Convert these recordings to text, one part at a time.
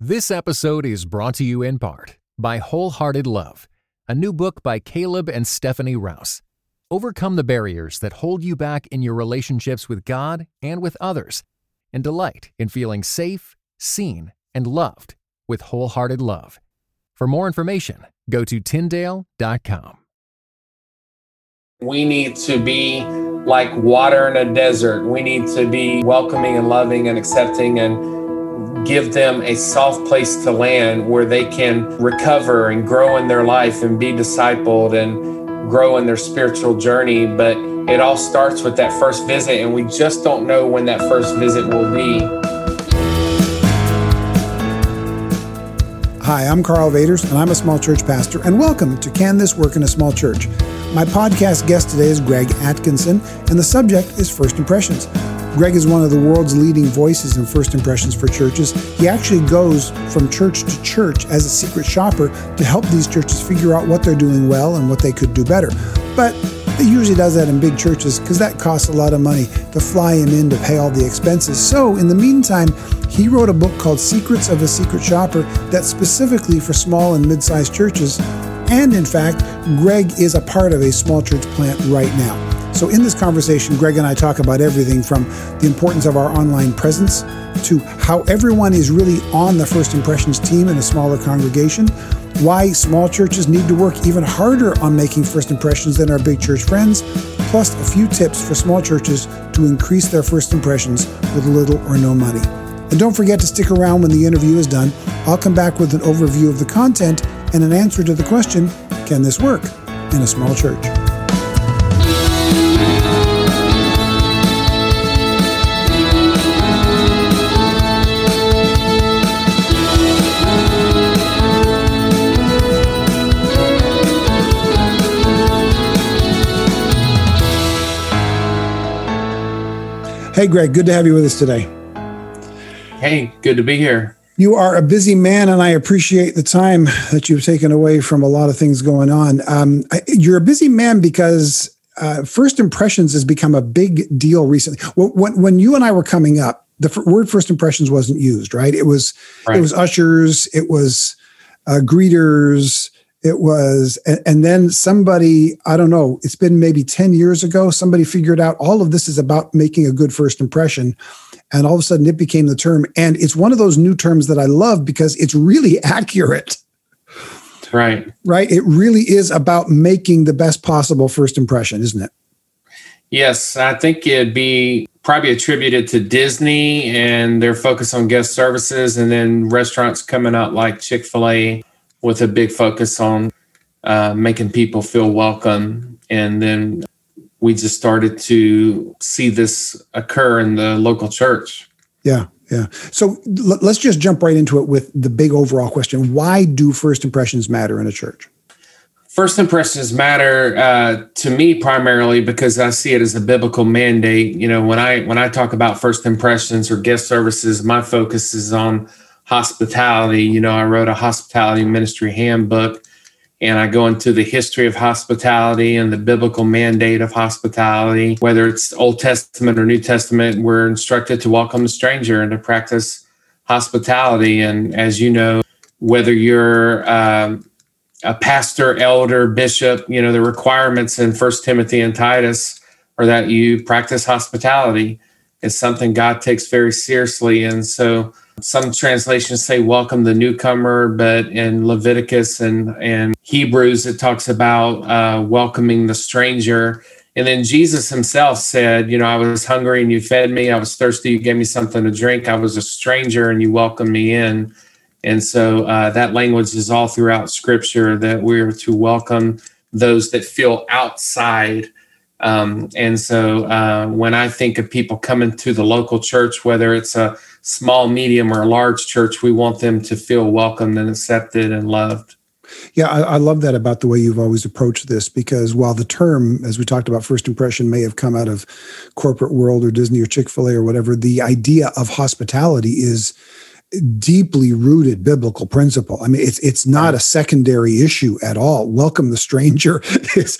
This episode is brought to you in part by Wholehearted Love, a new book by Caleb and Stephanie Rouse. Overcome the barriers that hold you back in your relationships with God and with others, and delight in feeling safe, seen, and loved with Wholehearted Love. For more information, go to Tyndale.com. We need to be like water in a desert. We need to be welcoming and loving and accepting and give them a soft place to land where they can recover and grow in their life and be discipled and grow in their spiritual journey. But it all starts with that first visit, and we just don't know when that first visit will be. Hi, I'm Karl Vaters, and I'm a small church pastor, and welcome to Can This Work in a Small Church? My podcast guest today is Greg Atkinson, and the subject is First Impressions. Greg is one of the world's leading voices in first impressions for churches. He actually goes from church to church as a secret shopper to help these churches figure out what they're doing well and what they could do better. But he usually does that in big churches because that costs a lot of money to fly him in to pay all the expenses. So, in the meantime, he wrote a book called Secrets of a Secret Shopper that's specifically for small and mid sized churches. And in fact, Greg is a part of a small church plant right now. So, in this conversation, Greg and I talk about everything from the importance of our online presence to how everyone is really on the First Impressions team in a smaller congregation, why small churches need to work even harder on making first impressions than our big church friends, plus a few tips for small churches to increase their first impressions with little or no money. And don't forget to stick around when the interview is done. I'll come back with an overview of the content and an answer to the question Can this work in a small church? Hey, Greg, good to have you with us today. Hey, good to be here. You are a busy man, and I appreciate the time that you've taken away from a lot of things going on. Um, you're a busy man because uh, first impressions has become a big deal recently. When, when you and I were coming up, the f- word first impressions wasn't used, right? It was right. it was ushers, it was uh, greeters, it was and, and, then somebody i don't know it's been maybe 10 years ago somebody figured out all of this is about making a good first impression. And all of a sudden it became the term. And it's one of those new terms that i love because it's really accurate. Right. Right? It really is about making the best possible first impression isn't it? Yes. I think it'd be probably attributed to disney and their focus on guest services and then restaurants coming out like chick-fil-a with a big focus on uh, making people feel welcome. And then we just started to see this occur in the local church. Yeah, yeah. So l- let's just jump right into it with the big overall question Why do first impressions matter in a church? First impressions matter uh, to me primarily because I see it as a biblical mandate. You know, when I when I talk about first impressions or guest services, my focus is on hospitality. You know, I wrote a hospitality ministry handbook and I go into the history of hospitality and the biblical mandate of hospitality. Whether it's Old Testament or New Testament, we're instructed to welcome the stranger and to practice hospitality. And as you know, whether you're um, a pastor, elder, bishop, you know, the requirements in First Timothy and Titus are that you practice hospitality. It's something God takes very seriously. And so some translations say welcome the newcomer, but in Leviticus and, and Hebrews, it talks about uh, welcoming the stranger. And then Jesus himself said, You know, I was hungry and you fed me. I was thirsty. You gave me something to drink. I was a stranger and you welcomed me in. And so uh, that language is all throughout scripture that we're to welcome those that feel outside. Um, and so uh, when I think of people coming to the local church, whether it's a small, medium, or large church, we want them to feel welcomed and accepted and loved. Yeah, I, I, love that about the way you've always approached this because while the term, as we talked about, first impression may have come out of corporate world or Disney or Chick fil A or whatever, the idea of hospitality is deeply rooted biblical principle. I mean, it's it's not a secondary issue at all. Welcome the stranger is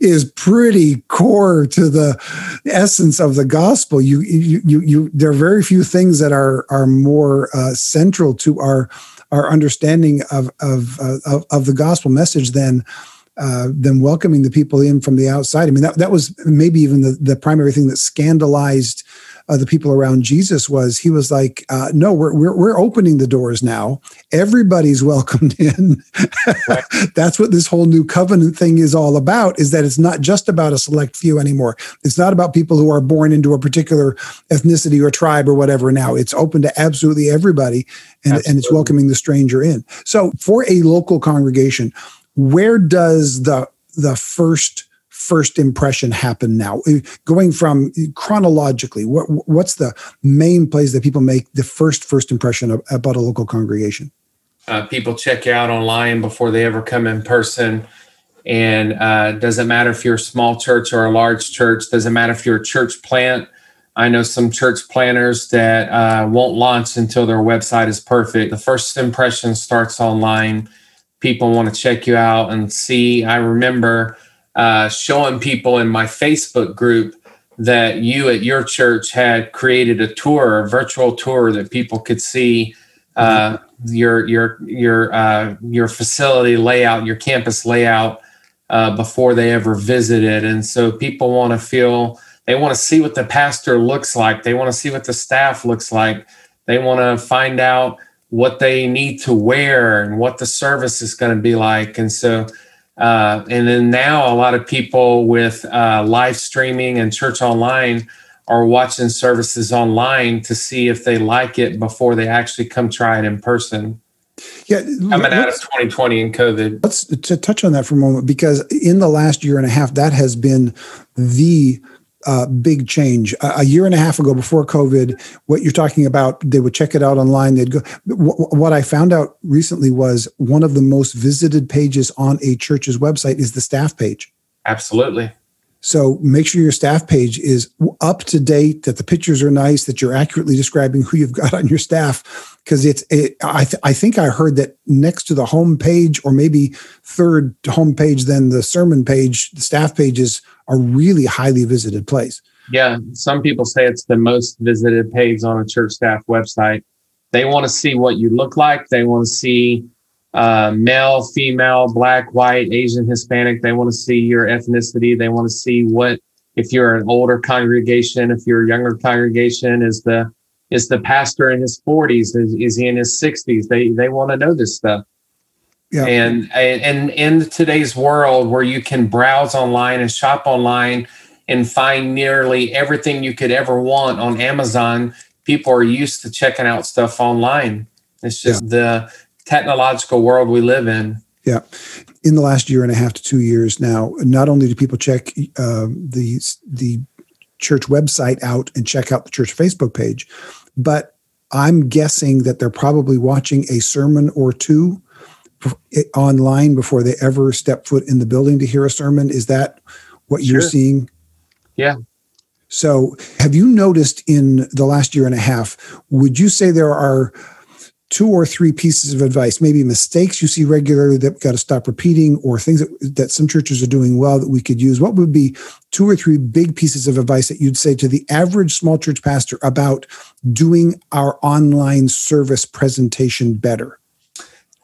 is pretty core to the essence of the gospel. You, you, you, you there are very few things that are are more uh, central to our our understanding of of, uh, of of the gospel message than uh, than welcoming the people in from the outside. I mean, that that was maybe even the the primary thing that scandalized uh, the people around Jesus was he was like, uh, no, we're, we're, we're opening the doors now. Everybody's welcomed in. That's what this whole new covenant thing is all about is that it's not just about a select few anymore. It's not about people who are born into a particular ethnicity or tribe or whatever. Now it's open to absolutely everybody and, and it's welcoming the stranger in. So for a local congregation, where does the, the first first impression happen now? Uh, going from chronologically, what, what's the main place that people make the first first impression of, about a local congregation? Uh, people check you out online before they ever come in person. And uh, doesn't matter if you're a small church or a large church, doesn't matter if you're a church plant. I know some church planners that uh, won't launch until their website is perfect. The first impression starts online. People want to check you out and see. I remember uh, showing people in my Facebook group that you at your church had created a tour, a virtual tour that people could see uh, your your your uh, your facility layout, your campus layout uh, before they ever visited, and so people want to feel they want to see what the pastor looks like, they want to see what the staff looks like, they want to find out what they need to wear and what the service is going to be like, and so uh, and then now a lot of people with uh, live streaming and church online are watching services online to see if they like it before they actually come try it in person. Yeah, coming out of 2020 and COVID. Let's to touch on that for a moment because in the last year and a half, that has been the uh, big change. A, a, year and a half ago, before COVID, what you're talking about, they would check it out online. They'd go. W- what I found out recently was one of the most visited pages on a church's website is the staff page. Absolutely. So make sure your staff page is up to date, that the pictures are nice, that you're accurately describing who you've got on your staff. Because it's, it, I, th- I think I heard that next to the home page, or maybe third home page then the sermon page, the staff page is a really highly visited place. Yeah, some people say it's the most visited page on a church staff website. They want to see what you look like. They want to see uh, male, female, black, white, Asian, Hispanic. They want to see your ethnicity. They want to see what if you're an older congregation, if you're a younger congregation, is the is the pastor in his 40s? Is, is he in his 60s? They they want to know this stuff. Yeah. And and in today's world where you can browse online and shop online and find nearly everything you could ever want on Amazon, people are used to checking out stuff online. It's just yeah. the technological world we live in. Yeah. In the last year and a half to two years now, not only do people check uh, the the church website out and check out the church Facebook page, but I'm guessing that they're probably watching a sermon or two online before they ever step foot in the building to hear a sermon. Is that what sure. you're seeing? Yeah. So, have you noticed in the last year and a half, would you say there are two or three pieces of advice, maybe mistakes you see regularly that we've got to stop repeating, or things that, that some churches are doing well that we could use? What would be two or three big pieces of advice that you'd say to the average small church pastor about doing our online service presentation better?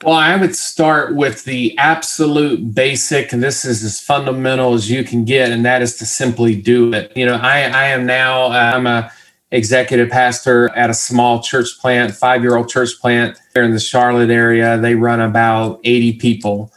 Well, I would start with the absolute basic, and this is as fundamental as you can get, and that is to simply do it. You know, I, I am now, I'm a executive pastor at a small church plant, five year old church plant here in the Charlotte area. They run about 80 people.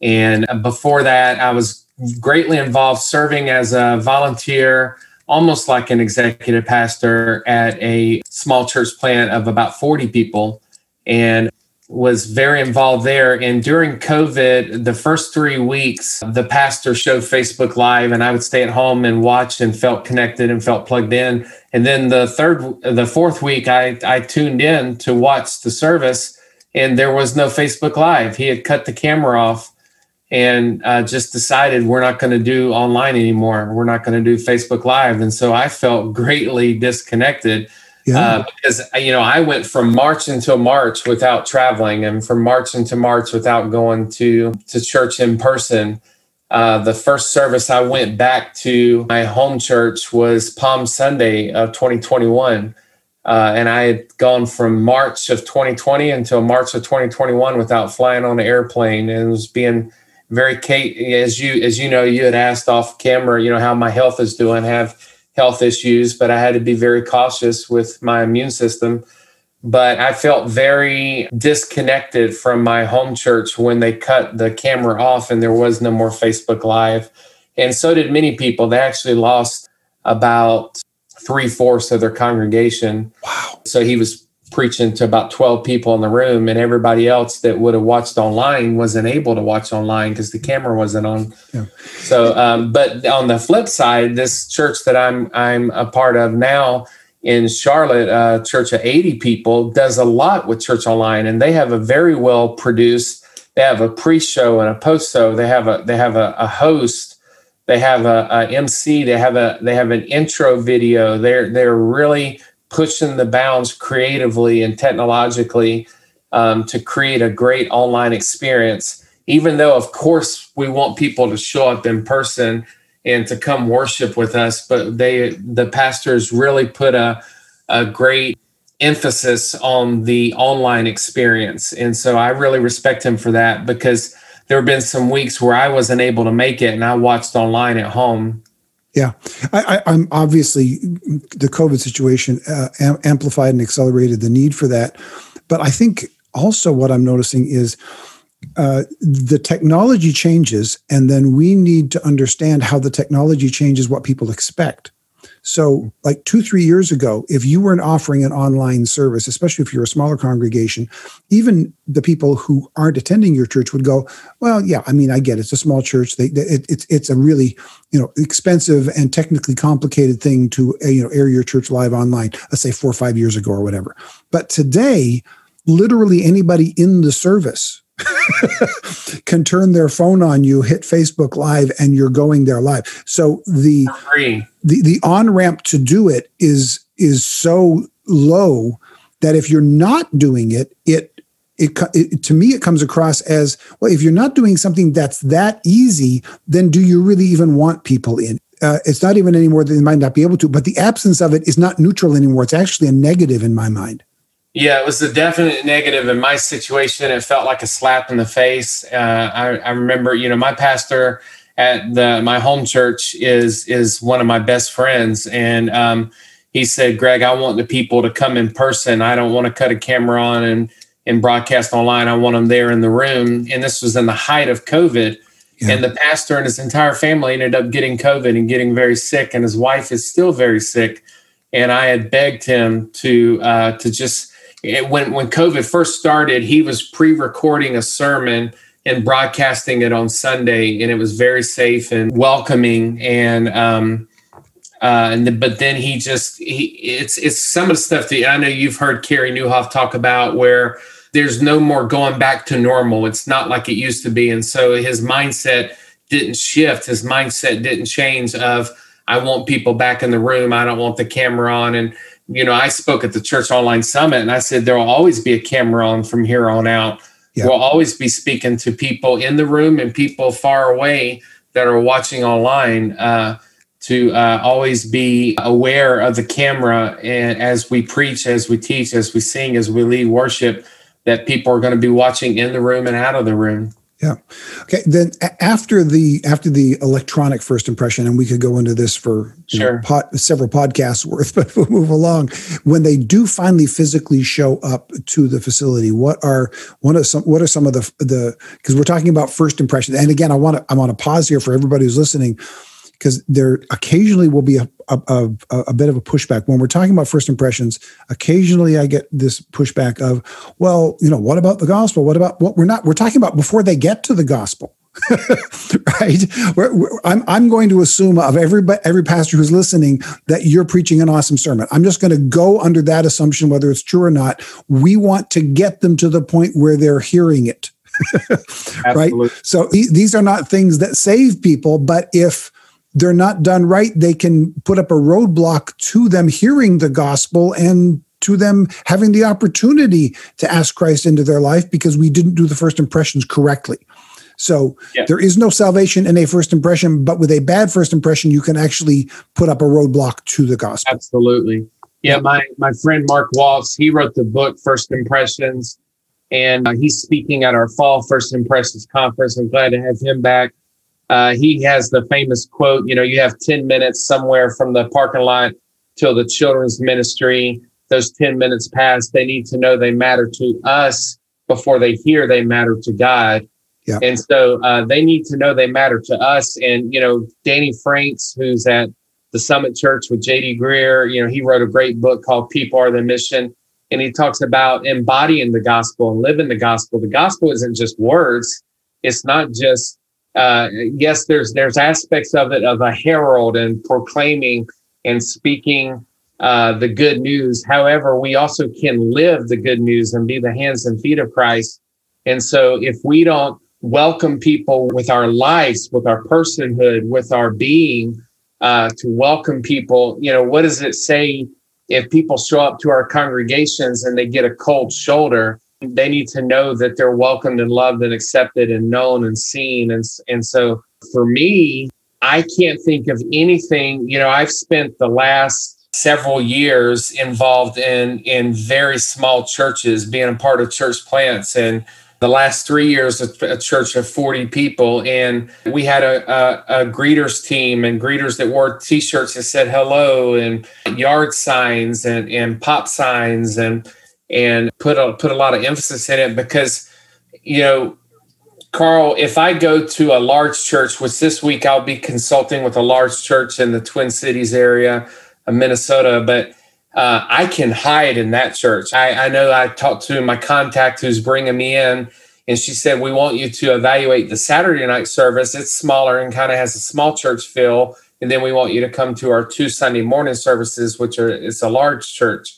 And before that, I was greatly involved serving as a volunteer, almost like an executive pastor at a small church plant of about 40 people. And was very involved there. And during COVID, the first three weeks, the pastor showed Facebook Live, and I would stay at home and watch and felt connected and felt plugged in. And then the third, the fourth week, I, I tuned in to watch the service, and there was no Facebook Live. He had cut the camera off and uh, just decided we're not going to do online anymore. We're not going to do Facebook Live. And so I felt greatly disconnected yeah. Uh, because uh, you know I went from March until March without traveling, and from March into March without going to to church in person. Uh, the first service I went back to my home church was Palm Sunday of 2021. Uh, and I had gone from March of 2020 until March of 2021 without flying on an airplane, and was being very Kate, as you as you know you had asked off camera, you know how my health is doing, have health issues, but I had to be very cautious with my immune system. But I felt very disconnected from my home church when they cut the camera off and there was no more Facebook Live. And so did many people. They actually lost about three fourths of their congregation. Wow. So he was preaching to about 12 people in the room, and everybody else that would have watched online wasn't able to watch online because the camera wasn't on. Yeah. So, um, but on the flip side, this church that I'm I'm a part of now in Charlotte, a church of 80 people, does a lot with church online, and they have a very well produced. They have a pre-show and a post-show. They have a they have a, a host they have a, a, MC. They have a they have an intro video. They're they're really pushing the bounds creatively and technologically um, to create a great online experience. Even though, of course, we want people to show up in person and to come worship with us, but they the pastors really put a a great emphasis on the online experience, and so I really respect him for that because there have been some weeks where I wasn't able to make it and I watched online at home. Yeah, I, am obviously the COVID situation uh, am- amplified and accelerated the need for that. But I think also what I'm noticing is uh, the technology changes, and then we need to understand how the technology changes what people expect. So, like two, three years ago, if you weren't offering an online service, especially if you're a smaller congregation, even the people who aren't attending your church would go, "Well, yeah, I mean, I get it. it's a small church. They, it, it's it's a really you know expensive and technically complicated thing to uh, you know air your church live online. Let's say four or five years ago or whatever. But today, literally anybody in the service can turn their phone on you, hit Facebook Live, and you're going there live. So the the the on ramp to do it is is so low that if you're not doing it, it it, it, to me it comes across as well if you're not doing something that's that easy then do you really even want people in? Uh, it's not even anymore that they might not be able to but the absence of it is not neutral anymore. It's actually a negative in my mind yeah, it was a definite negative in my situation. It felt like a slap in the face. Uh, I, I, remember, you know, my pastor at the my home church is is one of my best friends, and um, he said, "Greg, I want the people to come in person. I don't want to cut a camera on and and broadcast online. I want them there in the room." And this was in the height of COVID. Yeah. And the pastor and his entire family ended up getting COVID and getting very sick, and his wife is still very sick. And I had begged him to uh, to just when when COVID first started, he was pre-recording a sermon and broadcasting it on Sunday, and it was very safe and welcoming. And um, uh, and the, but then he just he it's it's some of the stuff that I know you've heard Carey Nieuwhof talk about where there's no more going back to normal. It's not like it used to be, and so his mindset didn't shift. His mindset didn't change. Of I want people back in the room. I don't want the camera on, and you know, I spoke at the Church Online Summit and I said there will always be a camera on from here on out. Yeah. We'll always be speaking to people in the room and people far away that are watching online uh, to uh, always be aware of the camera and as we preach, as we teach, as we sing, as we lead worship, that people are going to be watching in the room and out of the room. Yeah. Okay. Then after the after the electronic first impression, and we could go into this for sure. know, several podcasts worth, but we'll move along. When they do finally physically show up to the facility, what are one of some what are some of the the because we're talking about first impression? and again, I want to I want to pause here for everybody who's listening because there occasionally will be a, a, a, a, bit of a pushback. When we're talking about first impressions occasionally i get this pushback of well you know what about the gospel? What about what we're not we're talking about before they get to the gospel. Right? We're, we're, I'm, I'm going to assume of every every pastor who's listening that you're preaching an awesome sermon. I'm just going to go under that assumption whether it's true or not. We want to get them to the point where they're hearing it. Right? So these are not things that save people but if they're not done right, they can put up a roadblock to them hearing the gospel and to them having the opportunity to ask Christ into their life because we didn't do the first impressions correctly. So yeah. there is no salvation in a first impression, but with a bad first impression, you can actually put up a roadblock to the gospel. Absolutely. Yeah, my my friend Mark Waltz, he wrote the book First Impressions, and uh, he's speaking at our fall First Impressions conference. I'm glad to have him back. Uh, he has the famous quote, you know, you have 10 minutes somewhere from the parking lot till the children's ministry. Those 10 minutes pass. They need to know they matter to us before they hear they matter to God. Yeah. And so uh, they need to know they matter to us. And, you know, Danny Franks, who's at the Summit Church with JD Greear, you know, he wrote a great book called People Are the Mission. And he talks about embodying the gospel and living the gospel. The gospel isn't just words. It's not just uh, yes, there's there's aspects of it of a herald and proclaiming and speaking uh, the good news. However, we also can live the good news and be the hands and feet of Christ. And so, if we don't welcome people with our lives, with our personhood, with our being, uh, to welcome people, you know, what does it say if people show up to our congregations and they get a cold shoulder? They need to know that they're welcomed and loved and accepted and known and seen. And, and so for me, I can't think of anything, you know, I've spent the last several years involved in in very small churches, being a part of church plants and the last three years a, church of 40 people and we had a, a, a, greeters team and greeters that wore t-shirts that said hello and yard signs and, and pop signs and and put a put a lot of emphasis in it because you know Karl, if I go to a large church, which this week I'll be consulting with a large church in the Twin Cities area of Minnesota, but uh, I can hide in that church. I, I know I talked to my contact who's bringing me in, and she said, We want you to evaluate the Saturday night service. It's smaller and kind of has a small church feel. And then we want you to come to our two Sunday morning services, which are it's a large church.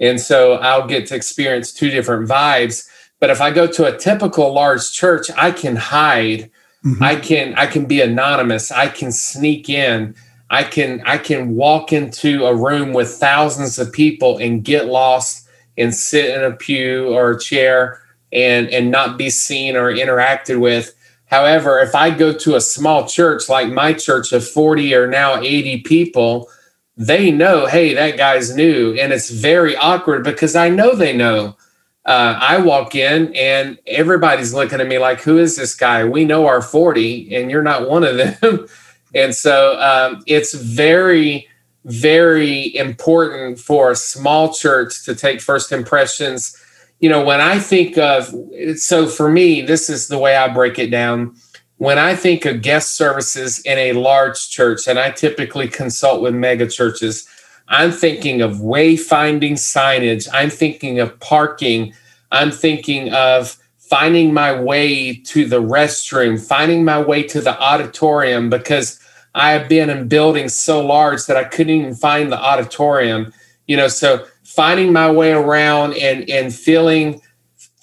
And so I'll get to experience two different vibes. But if I go to a typical large church, I can hide. Mm-hmm. I can I can be anonymous. I can sneak in. I can I can walk into a room with thousands of people and get lost and sit in a pew or a chair and and not be seen or interacted with. However, if I go to a small church like my church of 40 or now 80 people, they know, hey, that guy's new. And it's very awkward because I know they know. Uh, I walk in and everybody's looking at me like, who is this guy? We know our 40 and you're not one of them. and so um, it's very, very important for a small church to take first impressions. You know, when I think of, so for me, this is the way I break it down when I think of guest services in a large church, and I typically consult with mega churches, I'm thinking of wayfinding signage. I'm thinking of parking. I'm thinking of finding my way to the restroom, finding my way to the auditorium because I have been in buildings so large that I couldn't even find the auditorium. You know, so finding my way around and and feeling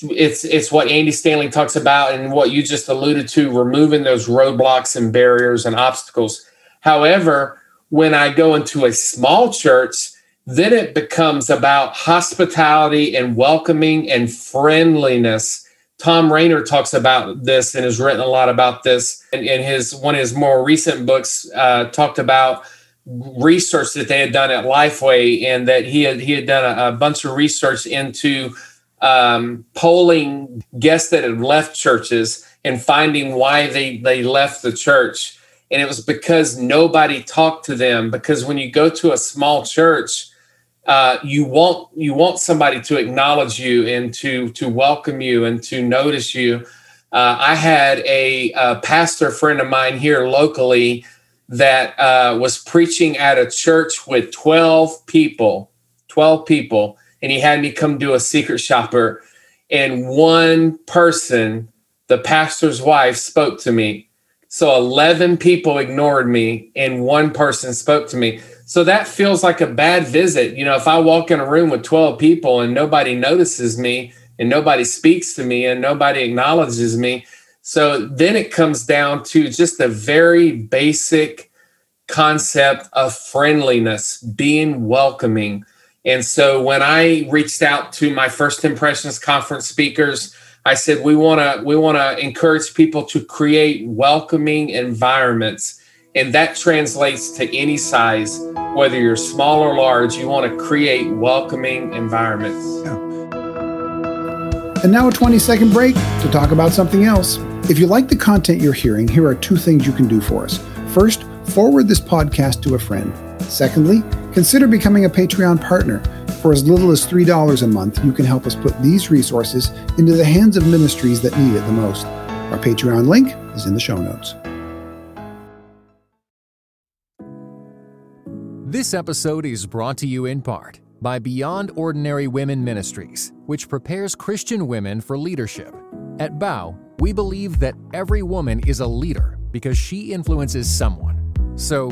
it's it's what Andy Stanley talks about and what you just alluded to, removing those roadblocks and barriers and obstacles. However, when I go into a small church, then it becomes about hospitality and welcoming and friendliness. Tom Rainer talks about this and has written a lot about this. And in his one of his more recent books, uh, talked about research that they had done at Lifeway and that he had he had done a, a bunch of research into um, polling guests that had left churches and finding why they, they left the church. And it was because nobody talked to them. Because when you go to a small church, uh, you want you want somebody to acknowledge you and to to welcome you and to notice you. Uh, I had a, a, pastor friend of mine here locally that uh, was preaching at a church with 12 people, 12 people and he had me come do a secret shopper. And one person, the pastor's wife, spoke to me. So 11 people ignored me, and one person spoke to me. So that feels like a bad visit. You know, if I walk in a room with 12 people and nobody notices me, and nobody speaks to me, and nobody acknowledges me. So then it comes down to just a very basic concept of friendliness, being welcoming and so when I reached out to my first impressions conference speakers, I said we want to we want to encourage people to create welcoming environments, and that translates to any size, whether you're small or large. You want to create welcoming environments. Yeah. And now a 20 second break to talk about something else. If you like the content you're hearing, here are two things you can do for us. First, forward this podcast to a friend. Secondly, consider becoming a Patreon partner. For as little as $3 a month, you can help us put these resources into the hands of ministries that need it the most. Our Patreon link is in the show notes. This episode is brought to you in part by Beyond Ordinary Women Ministries, which prepares Christian women for leadership. At Bow, we believe that every woman is a leader because she influences someone. So,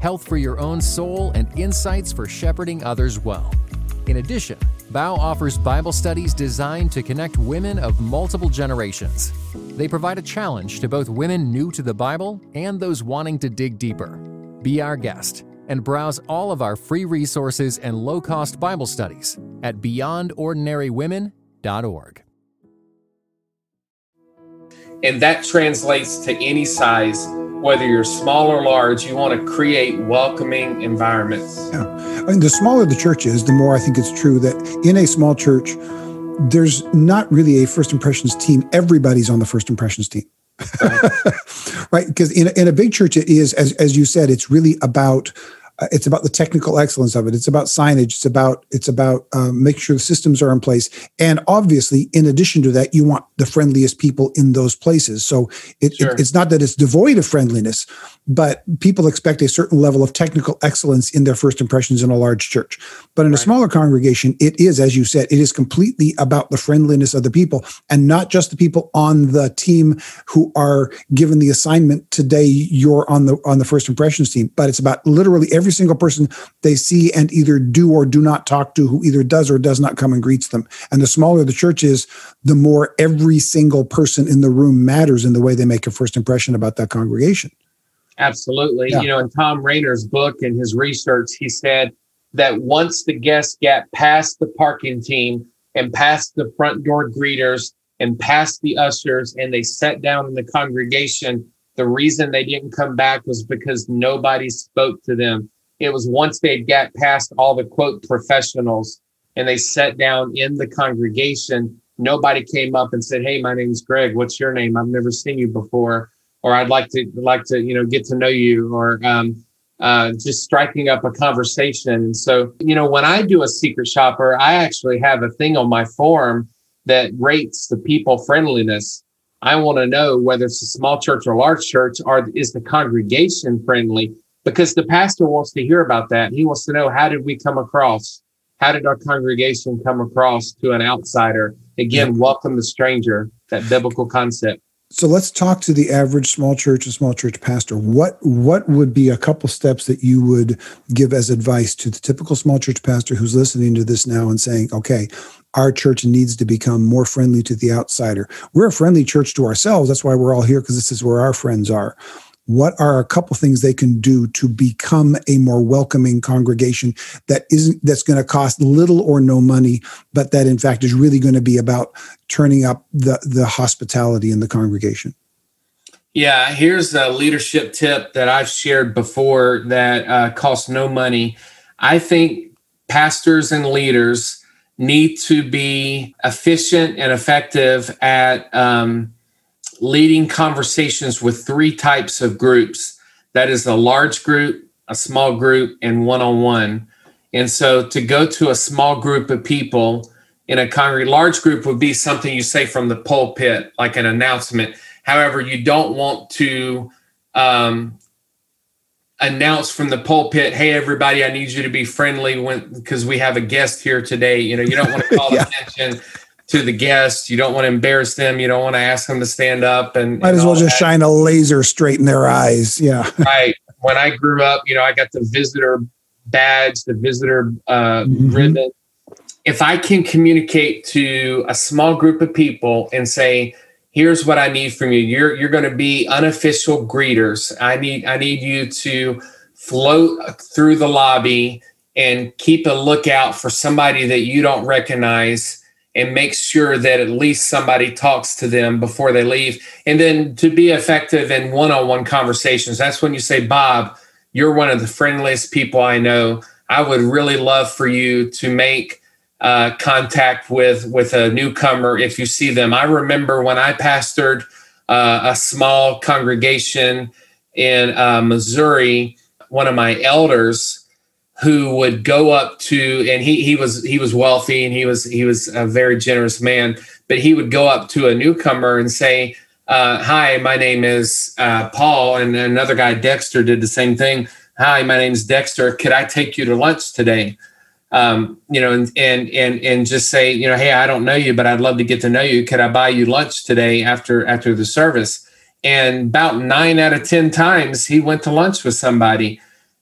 health for your own soul, and insights for shepherding others well. In addition, Bow offers Bible studies designed to connect women of multiple generations. They provide a challenge to both women new to the Bible and those wanting to dig deeper. Be our guest and browse all of our free resources and low cost Bible studies at beyondordinarywomen.org. And that translates to any size whether you're small or large, you want to create welcoming environments. Yeah. Mean, the smaller the church is, the more I think it's true that in a small church, there's not really a first impressions team. Everybody's on the first impressions team. right? Because in, in a big church, it is, as, as you said, it's really about it's about the technical excellence of it. It's about signage. It's about it's about um, making sure the systems are in place. And obviously, in addition to that, you want the friendliest people in those places. So it, sure. it, it's not that it's devoid of friendliness, but people expect a certain level of technical excellence in their first impressions in a large church. But in right. a smaller congregation, it is, as you said, it is completely about the friendliness of the people, and not just the people on the team who are given the assignment today. You're on the on the first impressions team, but it's about literally every every single person they see and either do or do not talk to who either does or does not come and greets them. And the smaller the church is, the more every single person in the room matters in the way they make a first impression about that congregation. Absolutely. Yeah. You know, in Tom Rainer's book and his research, he said that once the guests get past the parking team and past the front door greeters and past the ushers and they sat down in the congregation, the reason they didn't come back was because nobody spoke to them it was once they'd got past all the quote professionals and they sat down in the congregation, nobody came up and said, Hey, my name's Greg. What's your name? I've never seen you before. Or I'd like to like to, you know, get to know you or um, uh, just striking up a conversation. And so, you know, when I do a secret shopper, I actually have a thing on my form that rates the people friendliness. I want to know whether it's a small church or large church, or is the congregation friendly? Because the pastor wants to hear about that. He wants to know how did we come across? How did our congregation come across to an outsider? Again, welcome the stranger, that biblical concept. So let's talk to the average small church and small church pastor. What what would be a couple steps that you would give as advice to the typical small church pastor who's listening to this now and saying, "Okay, our church needs to become more friendly to the outsider. We're a friendly church to ourselves. That's why we're all here because this is where our friends are what are a couple things they can do to become a more welcoming congregation that isn't that's going to cost little or no money but that in fact is really going to be about turning up the the hospitality in the congregation? Yeah here's a leadership tip that i've shared before that uh, costs no money. I think pastors and leaders need to be efficient and effective at um, leading conversations with three types of groups that is a large group, a small group, and one on one. And so to go to a small group of people in a congregation, large group would be something you say from the pulpit, like an announcement. However, you don't want to um, announce from the pulpit, "Hey, everybody, I need you to be friendly when because we have a guest here today." You know, you don't want to call yeah. attention to the guests. You don't want to embarrass them. You don't want to ask them to stand up and might and as well just that. shine a laser straight in their eyes. Yeah. right. When I grew up, you know, I got the visitor badge, the visitor uh, Mhm. ribbon. If I can communicate to a small group of people and say, "Here's what I need from you. You're you're going to be unofficial greeters. I need I need you to float through the lobby and keep a lookout for somebody that you don't recognize." And make sure that at least somebody talks to them before they leave. And then to be effective in one on one conversations, that's when you say, Bob, you're one of the friendliest people I know. I would really love for you to make uh, contact with with a newcomer if you see them. I remember when I pastored uh, a small congregation in uh, Missouri, one of my elders who would go up to and he he was he was wealthy and he was he was a very generous man but he would go up to a newcomer and say uh, hi my name is uh, paul and another guy dexter did the same thing. Hi my name is dexter. Could i take you to lunch today? Um, you know and, and and and just say you know hey i don't know you but i'd love to get to know you. Could i buy you lunch today after after the service? And about nine out of ten times he went to lunch with somebody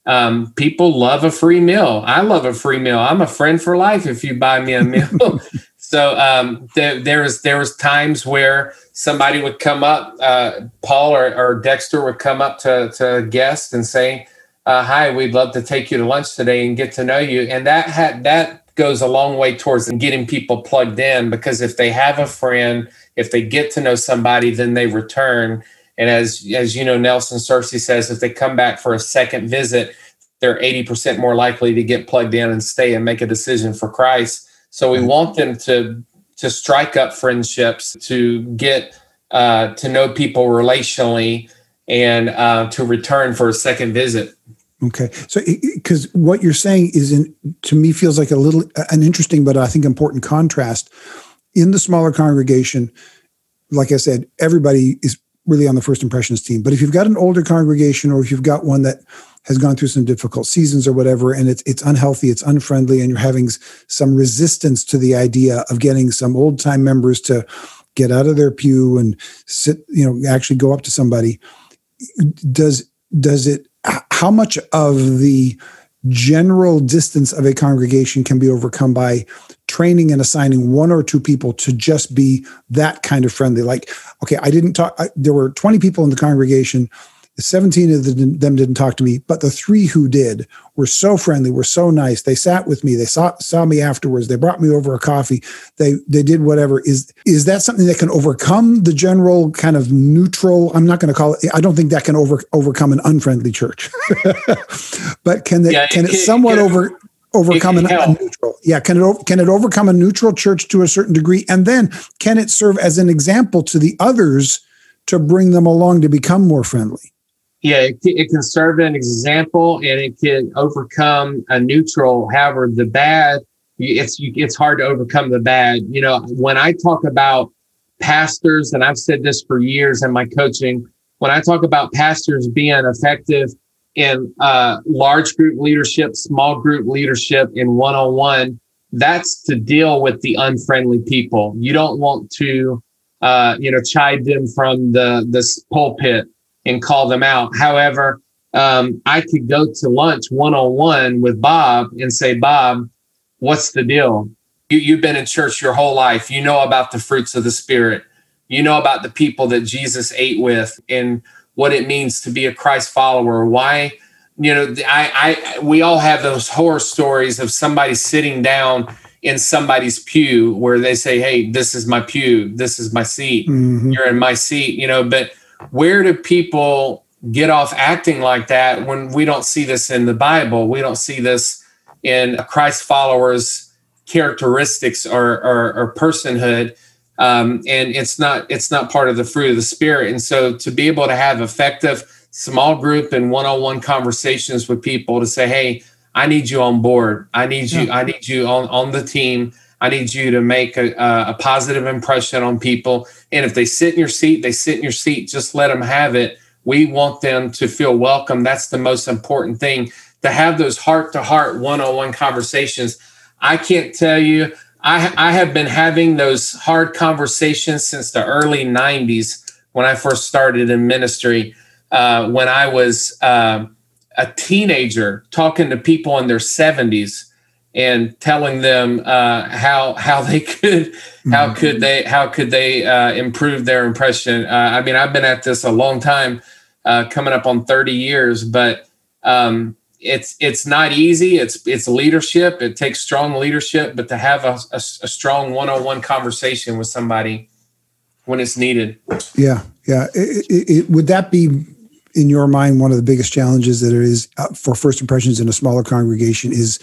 um, people love a free meal. I love a free meal. I'm a friend for life if you buy me a meal. so um, there, there was there was times where somebody would come up, uh, Paul or, or Dexter would come up to to a guest and say, uh, "Hi, we'd love to take you to lunch today and get to know you." And that had that goes a long way towards getting people plugged in because if they have a friend, if they get to know somebody, then they return. And as as you know, Nelson Searcy says, if they come back for a second visit, they're 80% more likely to get plugged in and stay and make a decision for Christ. So we want them to to strike up friendships, to get uh, to know people relationally, and uh, to return for a second visit. Okay. So, because what you're saying is, in, to me, feels like a little an interesting, but I think important contrast. In the smaller congregation, like I said, everybody is really on the first impressions team. But if you've got an older congregation, or if you've got one that has gone through some difficult seasons or whatever, and it's it's unhealthy, it's unfriendly, and you're having some resistance to the idea of getting some old time members to get out of their pew and sit, you know, actually go up to somebody. Does does it? How much of the general distance of a congregation can be overcome by training and assigning one or two people to just be that kind of friendly. Like okay i didn't talk I, there were 20 people in the congregation. 17 of them didn't talk to me but the three who did were so friendly were so nice. They sat with me. They saw saw me afterwards. They brought me over a coffee. They they did whatever. Is is that something that can overcome the general kind of neutral i'm not going to call it i don't think that can over overcome an unfriendly church. But can it Yeah, can it it somewhat it over overcome an, a neutral yeah can it can it overcome a neutral church to a certain degree and then can it serve as an example to the others to bring them along to become more friendly Yeah, it, it can serve an example and it can overcome a neutral. However, the bad, it's you, it's hard to overcome the bad. You know, when I talk about pastors, and I've said this for years in my coaching, when I talk about pastors being effective in uh, large group leadership, small group leadership, in one on one, that's to deal with the unfriendly people. You don't want to, uh, you know, chide them from the the pulpit and call them out. However, um, I could go to lunch one on one with Bob and say, Bob, what's the deal? You, you've been in church your whole life. You know about the fruits of the Spirit. You know about the people that Jesus ate with and what it means to be a Christ follower. Why, you know, I, I, we all have those horror stories of somebody sitting down in somebody's pew where they say, Hey, this is my pew. This is my seat Mhm. you're in my seat, you know, but where do people get off acting like that when we don't see this in the Bible? We don't see this in Christ followers' characteristics or, or, or personhood. Um, and it's not it's not part of the fruit of the spirit. And so to be able to have effective small group and one-on-one conversations with people to say, hey, I need you on board. I need you, I need you on, on the team. I need you to make a, a positive impression on people. And if they sit in your seat, they sit in your seat. Just let them have it. We want them to feel welcome. That's the most important thing to have those heart to heart, one on one conversations. I can't tell you, I, I have been having those hard conversations since the early 90s when I first started in ministry. Uh, when I was uh, a teenager, talking to people in their 70s and telling them uh, how how they could how mm-hmm. could they how could they uh, improve their impression. Uh, I mean, I've been at this a long time, uh, coming up on 30 years, but um, it's it's not easy. It's it's leadership. It takes strong leadership, but to have a, a, a strong one-on-one conversation with somebody when it's needed. Yeah, yeah. It, it, it, would that be in your mind one of the biggest challenges that is uh, for first impressions in a smaller congregation is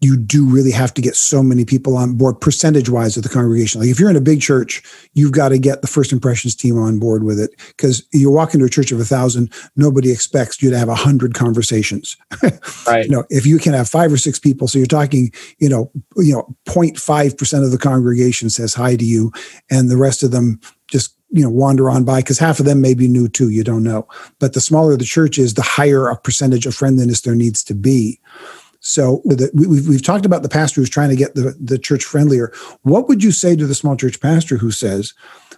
you do really have to get so many people on board percentage wise of the congregation. Like if you're in a big church, you've got to get the first impressions team on board with it because you walk into a church of a thousand, nobody expects you to have a hundred conversations. right. you know, if you can have five or six people, so you're talking, you know, you know, 0.5 percent of the congregation says hi to you, and the rest of them just you know wander on by because half of them may be new too you don't know but the smaller the church is the higher a percentage of friendliness there needs to be so the, we've, we've talked about the pastor who's trying to get the, the church friendlier. What would you say to the small church pastor who says,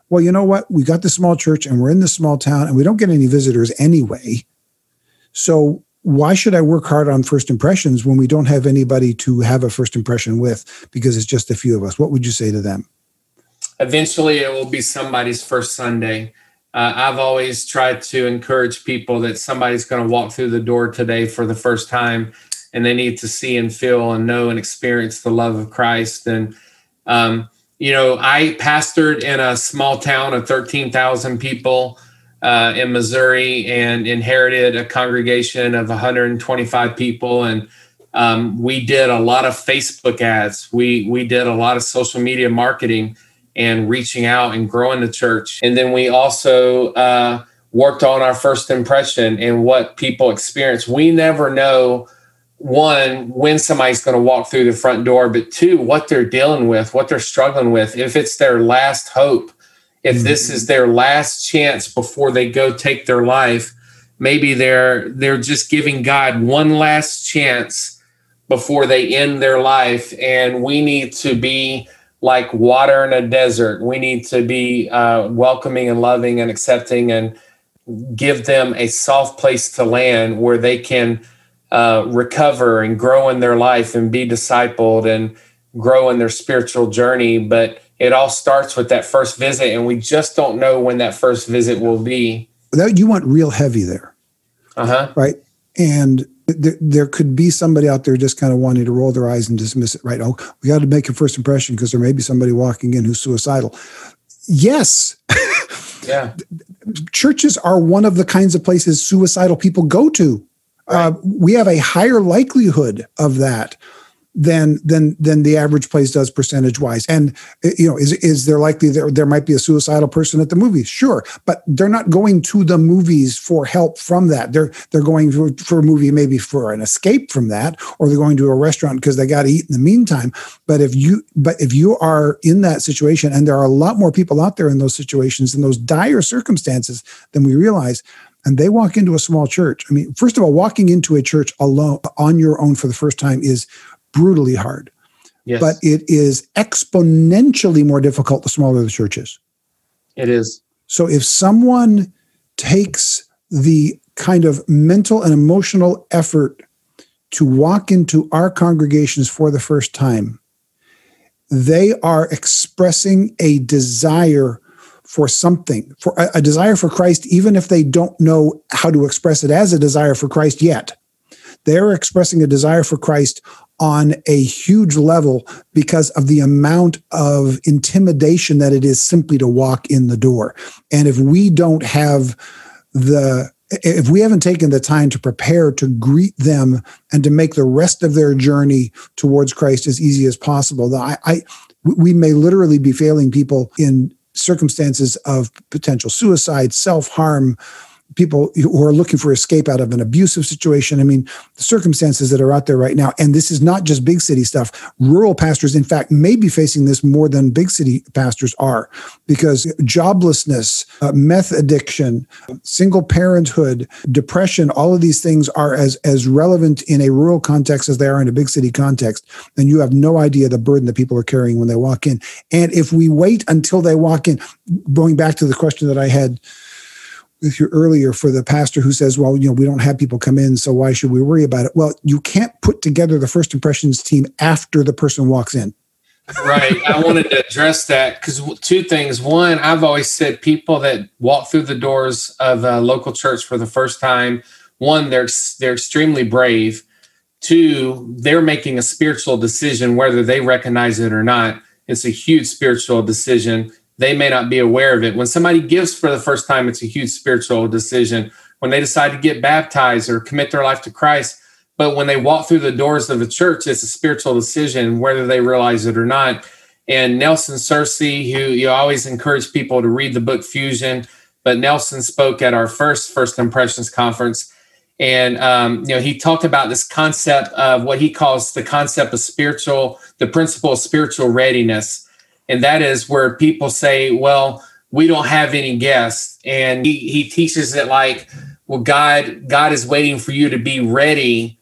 well, you know what? We got the small church and we're in the small town and we don't get any visitors anyway. So why should I work hard on first impressions when we don't have anybody to have a first impression with because it's just a few of us? What would you say to them? Eventually, it will be somebody's first Sunday. Uh, I've always tried to encourage people that somebody's going to walk through the door today for the first time and they need to see and feel and know and experience the love of Christ. And, um, you know, I pastored in a small town of 13,000 people uh, in Missouri and inherited a congregation of 125 people. And um, we did a lot of Facebook ads. We, we did a lot of social media marketing and reaching out and growing the church. And then we also uh, worked on our first impression and what people experience. We never know one, when somebody's going to walk through the front door, but two, what they're dealing with, what they're struggling with, if it's their last hope, if mm-hmm. this is their last chance before they go take their life, maybe they're they're just giving God one last chance before they end their life. And we need to be like water in a desert. We need to be uh, welcoming and loving and accepting and give them a soft place to land where they can uh, recover and grow in their life and be discipled and grow in their spiritual journey. But it all starts with that first visit, and we just don't know when that first visit will be. That you want real heavy there, uh huh, right? And there, there could be somebody out there just kind of wanting to roll their eyes and dismiss it. Right? Oh, we got to make a first impression because there may be somebody walking in who's suicidal. Yes. yeah. Churches are one of the kinds of places suicidal people go to. Uh, we have a higher likelihood of that than than than the average place does percentage wise. And uh, you know, is is there likely there there might be a suicidal person at the movies? Sure, but they're not going to the movies for help from that. They're they're going for, for a movie maybe for an escape from that, or they're going to a restaurant because they got to eat in the meantime. But if you but if you are in that situation, and there are a lot more people out there in those situations in those dire circumstances than we realize and they walk into a small church. I mean, first of all, walking into a church alone on your own for the first time is brutally hard. Yes. But it is exponentially more difficult the smaller the church is. It is. So if someone takes the kind of mental and emotional effort to walk into our congregations for the first time, they are expressing a desire for something, for a, a desire for Christ, even if they don't know how to express it as a desire for Christ yet. They're expressing a desire for Christ on a huge level because of the amount of intimidation that it is simply to walk in the door. And if we don't have the if we haven't taken the time to prepare to greet them and to make the rest of their journey towards Christ as easy as possible, I, I we may literally be failing people in circumstances of potential suicide, self harm, people who are looking for escape out of an abusive situation. I mean, the circumstances that are out there right now, and this is not just big city stuff. Rural pastors, in fact, may be facing this more than big city pastors are because joblessness, uh, meth addiction, single parenthood, depression, all of these things are as, as relevant in a rural context as they are in a big city context. And you have no idea the burden that people are carrying when they walk in. And if we wait until they walk in, going back to the question that I had with you earlier for the pastor who says, well, you know, we don't have people come in, so why should we worry about it? Well, you can't put together the first impressions team after the person walks in. right. I wanted to address that because two things. One, I've always said people that walk through the doors of a local church for the first time, one, they're they're extremely brave. Two, they're making a spiritual decision whether they recognize it or not. It's a huge spiritual decision they may not be aware of it. When somebody gives for the first time, it's a huge spiritual decision. When they decide to get baptized or commit their life to Christ, but when they walk through the doors of the church, it's a spiritual decision, whether they realize it or not. And Nelson Searcy, who you always encourage people to read the book Fusion, but Nelson spoke at our first First Impressions conference. And um, you know, he talked about this concept of what he calls the concept of spiritual, the principle of spiritual readiness and that is where people say, "Well, we don't have any guests," and he, he teaches it like, "Well, God God is waiting for you to be ready."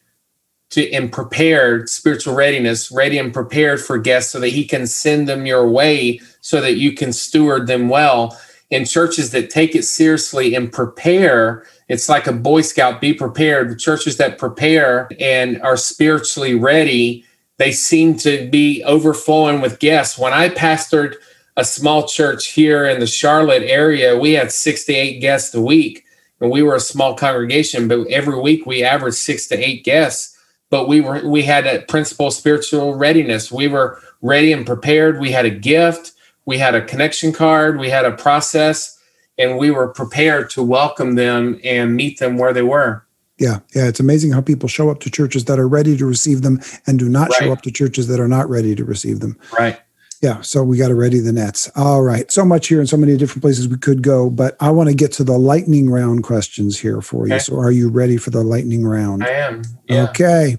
To, and prepared spiritual readiness, ready and prepared for guests so that he can send them your way so that you can steward them well. In churches that take it seriously and prepare, it's like a Boy Scout, be prepared. The churches that prepare and are spiritually ready they seem to be overflowing with guests. When I pastored a small church here in the Charlotte area, we had six to eight guests a week. And we were a small congregation, but every week we averaged six to eight guests. But we were we had a principal spiritual readiness. We were ready and prepared. We had a gift, we had a connection card, we had a process, and we were prepared to welcome them and meet them where they were. Yeah, yeah, it's amazing how people show up to churches that are ready to receive them and do not right. show up to churches that are not ready to receive them. Right. Yeah, so we got to ready the nets. All right. So much here and so many different places we could go, but I want to get to the lightning round questions here for you. So are you ready for the lightning round? I am. Yeah. Okay.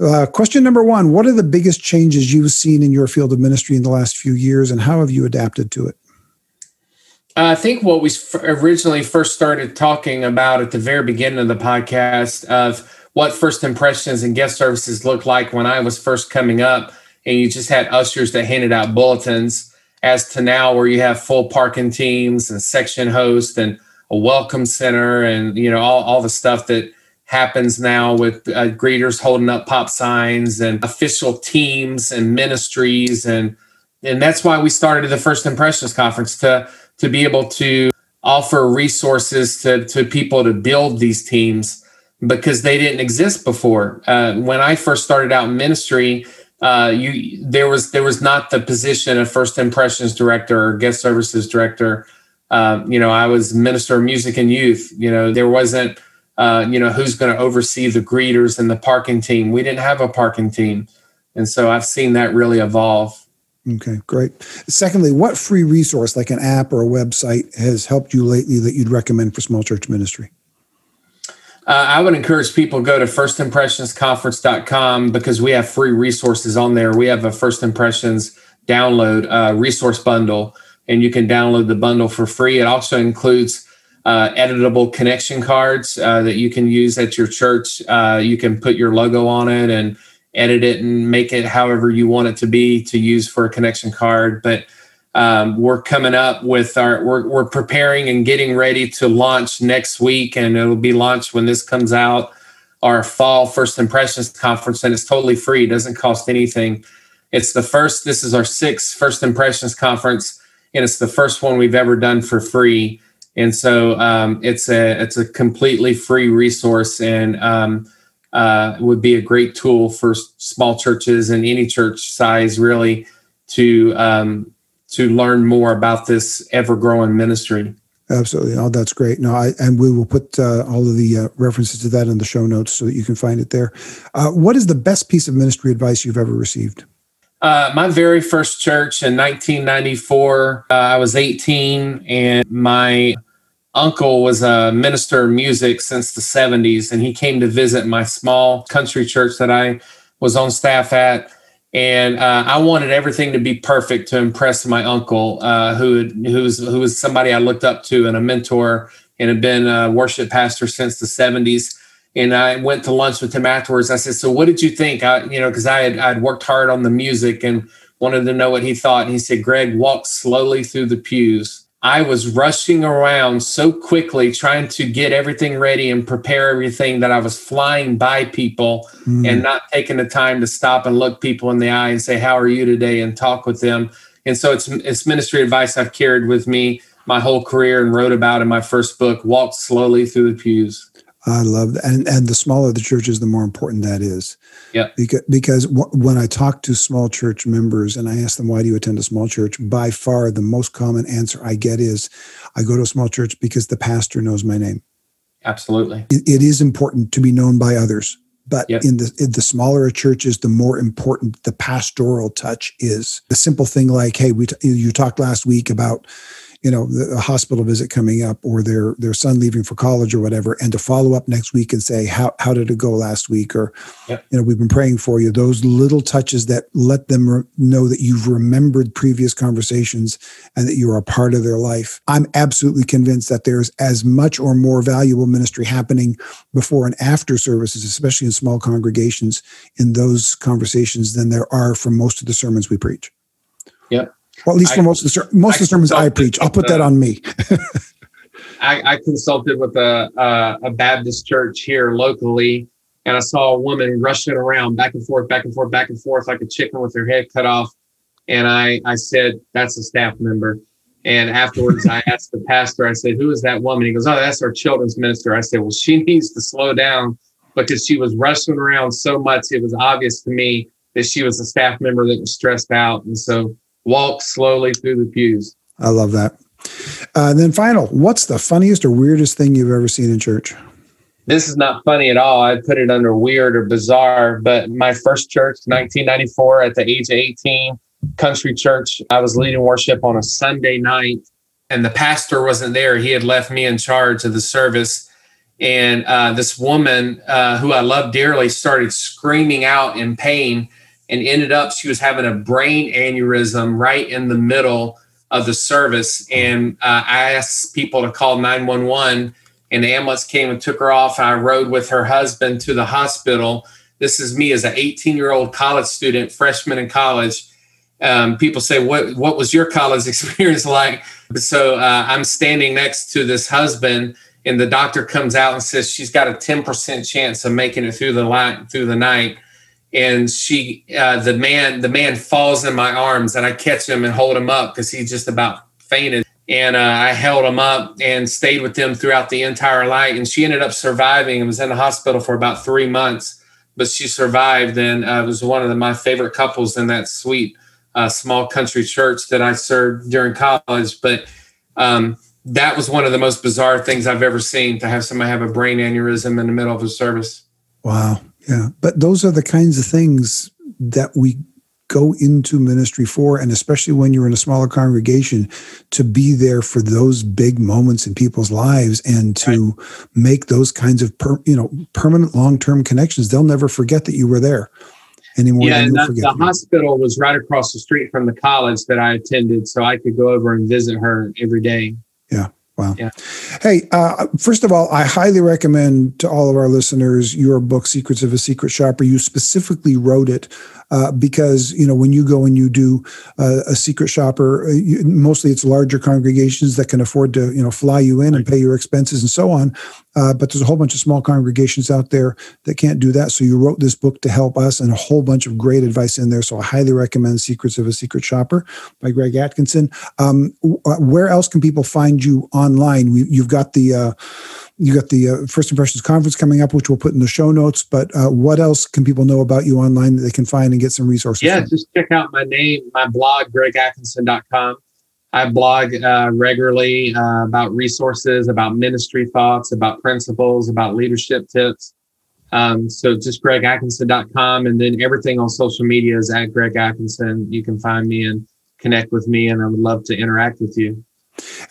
Uh, question number one What are the biggest changes you've seen in your field of ministry in the last few years, and how have you adapted to it? I think what we originally first started talking about at the very beginning of the podcast of what first impressions and guest services looked like when I was first coming up, and you just had ushers that handed out bulletins, as to now where you have full parking teams and section host and a welcome center and you know all, all the stuff that happens now with uh, greeters holding up pop signs and official teams and ministries and and that's why we started the first impressions conference to to be able to offer resources to, to people to build these teams because they didn't exist before. Uh, when I first started out in ministry, uh, you there was there was not the position of first impressions director or guest services director. Uh, you know, I was minister of music and youth. You know, there wasn't uh, you know who's going to oversee the greeters and the parking team. We didn't have a parking team, and so I've seen that really evolve. Okay, great. Secondly, what free resource like an app or a website has helped you lately that you'd recommend for small church ministry? Uh, I would encourage people to go to firstimpressionsconference.com because we have free resources on there. We have a First Impressions download uh, resource bundle, and you can download the bundle for free. It also includes uh, editable connection cards uh, that you can use at your church. Uh, you can put your logo on it and edit it and make it however you want it to be to use for a connection card. But um, we're coming up with our we're, we're preparing and getting ready to launch next week, and it'll be launched when this comes out. Our fall first impressions conference, and it's totally free. It doesn't cost anything. It's the first. This is our sixth first impressions conference, and it's the first one we've ever done for free. And so um, it's a it's a completely free resource, and um, uh, would be a great tool for small churches and any church size really to um, to learn more about this ever growing ministry. Absolutely. Oh, that's great. No, I, and we will put uh, all of the uh, references to that in the show notes so that you can find it there. Uh, what is the best piece of ministry advice you've ever received? Uh, my very first church in 1994, uh, I was 18, and my uncle was a minister of music since the 70s, and he came to visit my small country church that I was on staff at. And uh, I wanted everything to be perfect to impress my uncle, uh, who was who was somebody I looked up to and a mentor, and had been a worship pastor since the 70s. And I went to lunch with him afterwards. I said, "So what did you think?" I, you know, because I had I'd worked hard on the music and wanted to know what he thought. And he said, "Greg, walk slowly through the pews." I was rushing around so quickly trying to get everything ready and prepare everything that I was flying by people mm. and not taking the time to stop and look people in the eye and say, How are you today? and talk with them. And so it's, it's ministry advice I've carried with me my whole career and wrote about in my first book, Walk Slowly Through the Pews. I love that. And, and the smaller the church is, the more important that is. Yeah. Because, because w- when I talk to small church members and I ask them, why do you attend a small church? By far, the most common answer I get is, I go to a small church because the pastor knows my name. Absolutely. it, it is important to be known by others. But yep. in the in the smaller a church is, the more important the pastoral touch is. The simple thing like, hey, we t- you talked last week about you know the, hospital visit coming up or their their son leaving for college or whatever and to follow up next week and say how how did it go last week? or yep. you know we've been praying for you. Those little touches that let them re- know that you've remembered previous conversations and that you're a part of their life. I'm absolutely convinced that there's as much or more valuable ministry happening before and after services especially in small congregations in those conversations than there are from most of the sermons we preach. Yep well, at least for I, most of the most of the sermons I preach, I'll put that on me. I, I, consulted with a, a, a Baptist church here locally, and I saw a woman rushing around back and forth, back and forth, back and forth like a chicken with her head cut off. And I I said, "That's a staff member." And afterwards, I asked the pastor. I said, "Who is that woman?" He goes, "Oh, that's our children's minister." I said, "Well, she needs to slow down because she was rushing around so much. It was obvious to me that she was a staff member that was stressed out." And so walk slowly through the pews. I love that. Uh, and then final, what's the funniest or weirdest thing you've ever seen in church? This is not funny at all. I'd put it under weird or bizarre, but my first church, 1994, at the age of 18, country church, I was leading worship on a Sunday night, and the pastor wasn't there. He had left me in charge of the service. And uh, this woman uh, who I love dearly started screaming out in pain and ended up she was having a brain aneurysm right in the middle of the service. And uh, I asked people to call 911, and the ambulance came and took her off. And I rode with her husband to the hospital. This is me as an 18 year old college student, freshman in college. Um, people say, "What what was your college experience like?" So uh, I'm standing next to this husband, and the doctor comes out and says she's got a 10% chance of making it through the light through the night and she uh, the man the man falls in my arms and i catch him and hold him up because he just about fainted. And uh, i held him up and stayed with them throughout the entire night. And she ended up surviving. And was in the hospital for about three months but she survived. And uh, was one of the, my favorite couples in that sweet uh, small country church that i served during college. But um, that was one of the most bizarre things i've ever seen to have somebody have a brain aneurysm in the middle of a service. Wow yeah. But those are the kinds of things that we go into ministry for and especially when you're in a smaller congregation to be there for those big moments in people's lives and to right. make those kinds of per, you know permanent long-term connections they'll never forget that you were there anymore yeah and the, the hospital was right across the street from the college that i attended so i could go over and visit her every day yeah Wow. Yeah. Hey, uh, first of all, I highly recommend to all of our listeners your book, Secrets of a Secret Shopper. You specifically wrote it uh, because you know when you go and you do uh, a secret shopper, uh, you, mostly it's larger congregations that can afford to you know fly you in and pay your expenses and so on. Uh, but there's a whole bunch of small congregations out there that can't do that. So you wrote this book to help us, and a whole bunch of great advice in there. So I highly recommend "Secrets of a Secret Shopper" by Greg Atkinson. Um, uh, where else can people find you online? We, you've got the you got the uh, First Impressions Conference coming up, which we'll put in the show notes. But uh, what else can people know about you online that they can find and get some resources? Yeah, from? just check out my name, my blog, gregatkinson.com. I blog uh, regularly uh, about resources, about ministry thoughts, about principles, about leadership tips. Um, so just gregatkinson.com. And then everything on social media is at Greg Atkinson. You can find me and connect with me, and I would love to interact with you.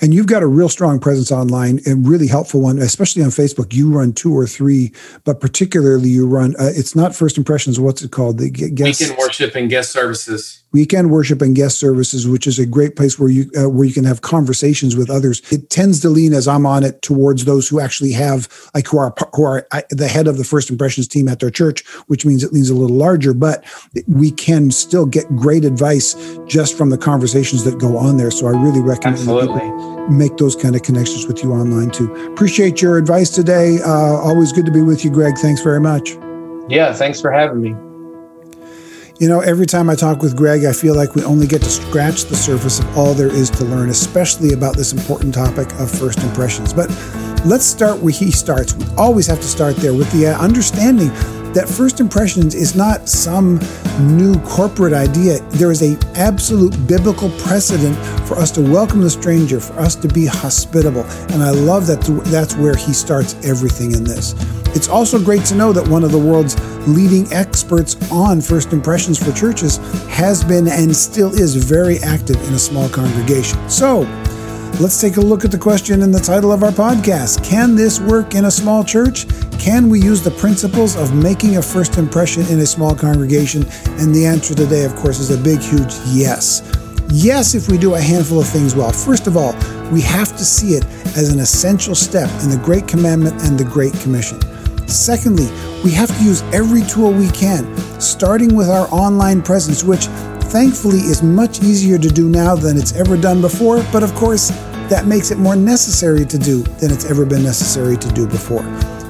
And you've got a real strong presence online, a really helpful one, especially on Facebook. You run two or three, but particularly you run. Uh, it's not First Impressions. What's it called? The guest weekend worship and guest services. Weekend worship and guest services, which is a great place where you uh, where you can have conversations with others. It tends to lean, as I'm on it, towards those who actually have like who are who are the head of the First Impressions team at their church, which means it leans a little larger. But we can still get great advice just from the conversations that go on there. So I really recommend Absolutely. make those kind of connections with you online too. Appreciate your advice today. Uh, always good to be with you, Greg. Thanks very much. Yeah, thanks for having me. You know, every time I talk with Greg, I feel like we only get to scratch the surface of all there is to learn, especially about this important topic of first impressions. But let's start where he starts. We always have to start there with the uh, understanding that first impressions is not some new corporate idea. There is a absolute biblical precedent for us to welcome the stranger, for us to be hospitable. And I love that that's where he starts everything in this. It's also great to know that one of the world's leading experts on first impressions for churches has been and still is very active in a small congregation. So, Let's take a look at the question in the title of our podcast Can this work in a small church? Can we use the principles of making a first impression in a small congregation? And the answer today, of course, is a big, huge yes. Yes, if we do a handful of things well. First of all, we have to see it as an essential step in the Great Commandment and the Great Commission. Secondly, we have to use every tool we can, starting with our online presence, which thankfully is much easier to do now than it's ever done before, but of course, that makes it more necessary to do than it's ever been necessary to do before.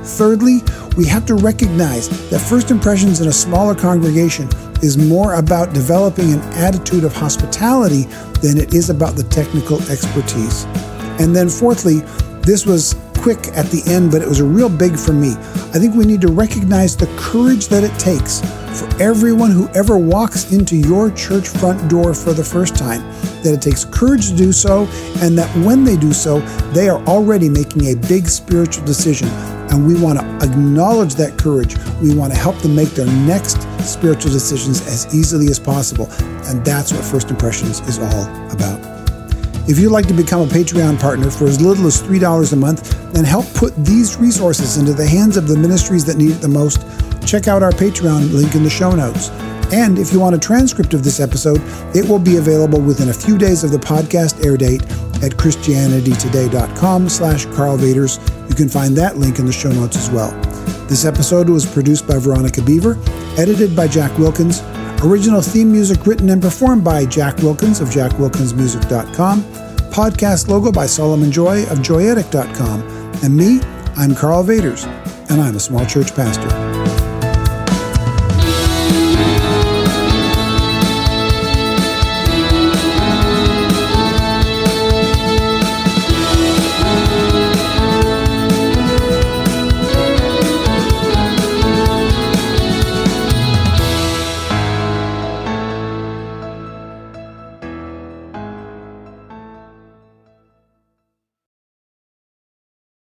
Thirdly, we have to recognize that first impressions in a smaller congregation is more about developing an attitude of hospitality than it is about the technical expertise. And then, fourthly, this was quick at the end, but it was a real big for me. I think we need to recognize the courage that it takes for everyone who ever walks into your church front door for the first time, that it takes courage to do so, and that when they do so, they are already making a big spiritual decision. And we want to acknowledge that courage. We want to help them make their next spiritual decisions as easily as possible. And that's what First Impressions is all about. If you'd like to become a Patreon partner for as little as $3 a month and help put these resources into the hands of the ministries that need it the most, check out our Patreon link in the show notes. And if you want a transcript of this episode, it will be available within a few days of the podcast air date at christianitytoday.com slash Karl Vaters. You can find that link in the show notes as well. This episode was produced by Veronica Beaver, edited by Jack Wilkins, Original theme music written and performed by Jack Wilkins of jackwilkinsmusic.com. Podcast logo by Solomon Joy of joyetic.com. And me, I'm Karl Vaters, and I'm a small church pastor.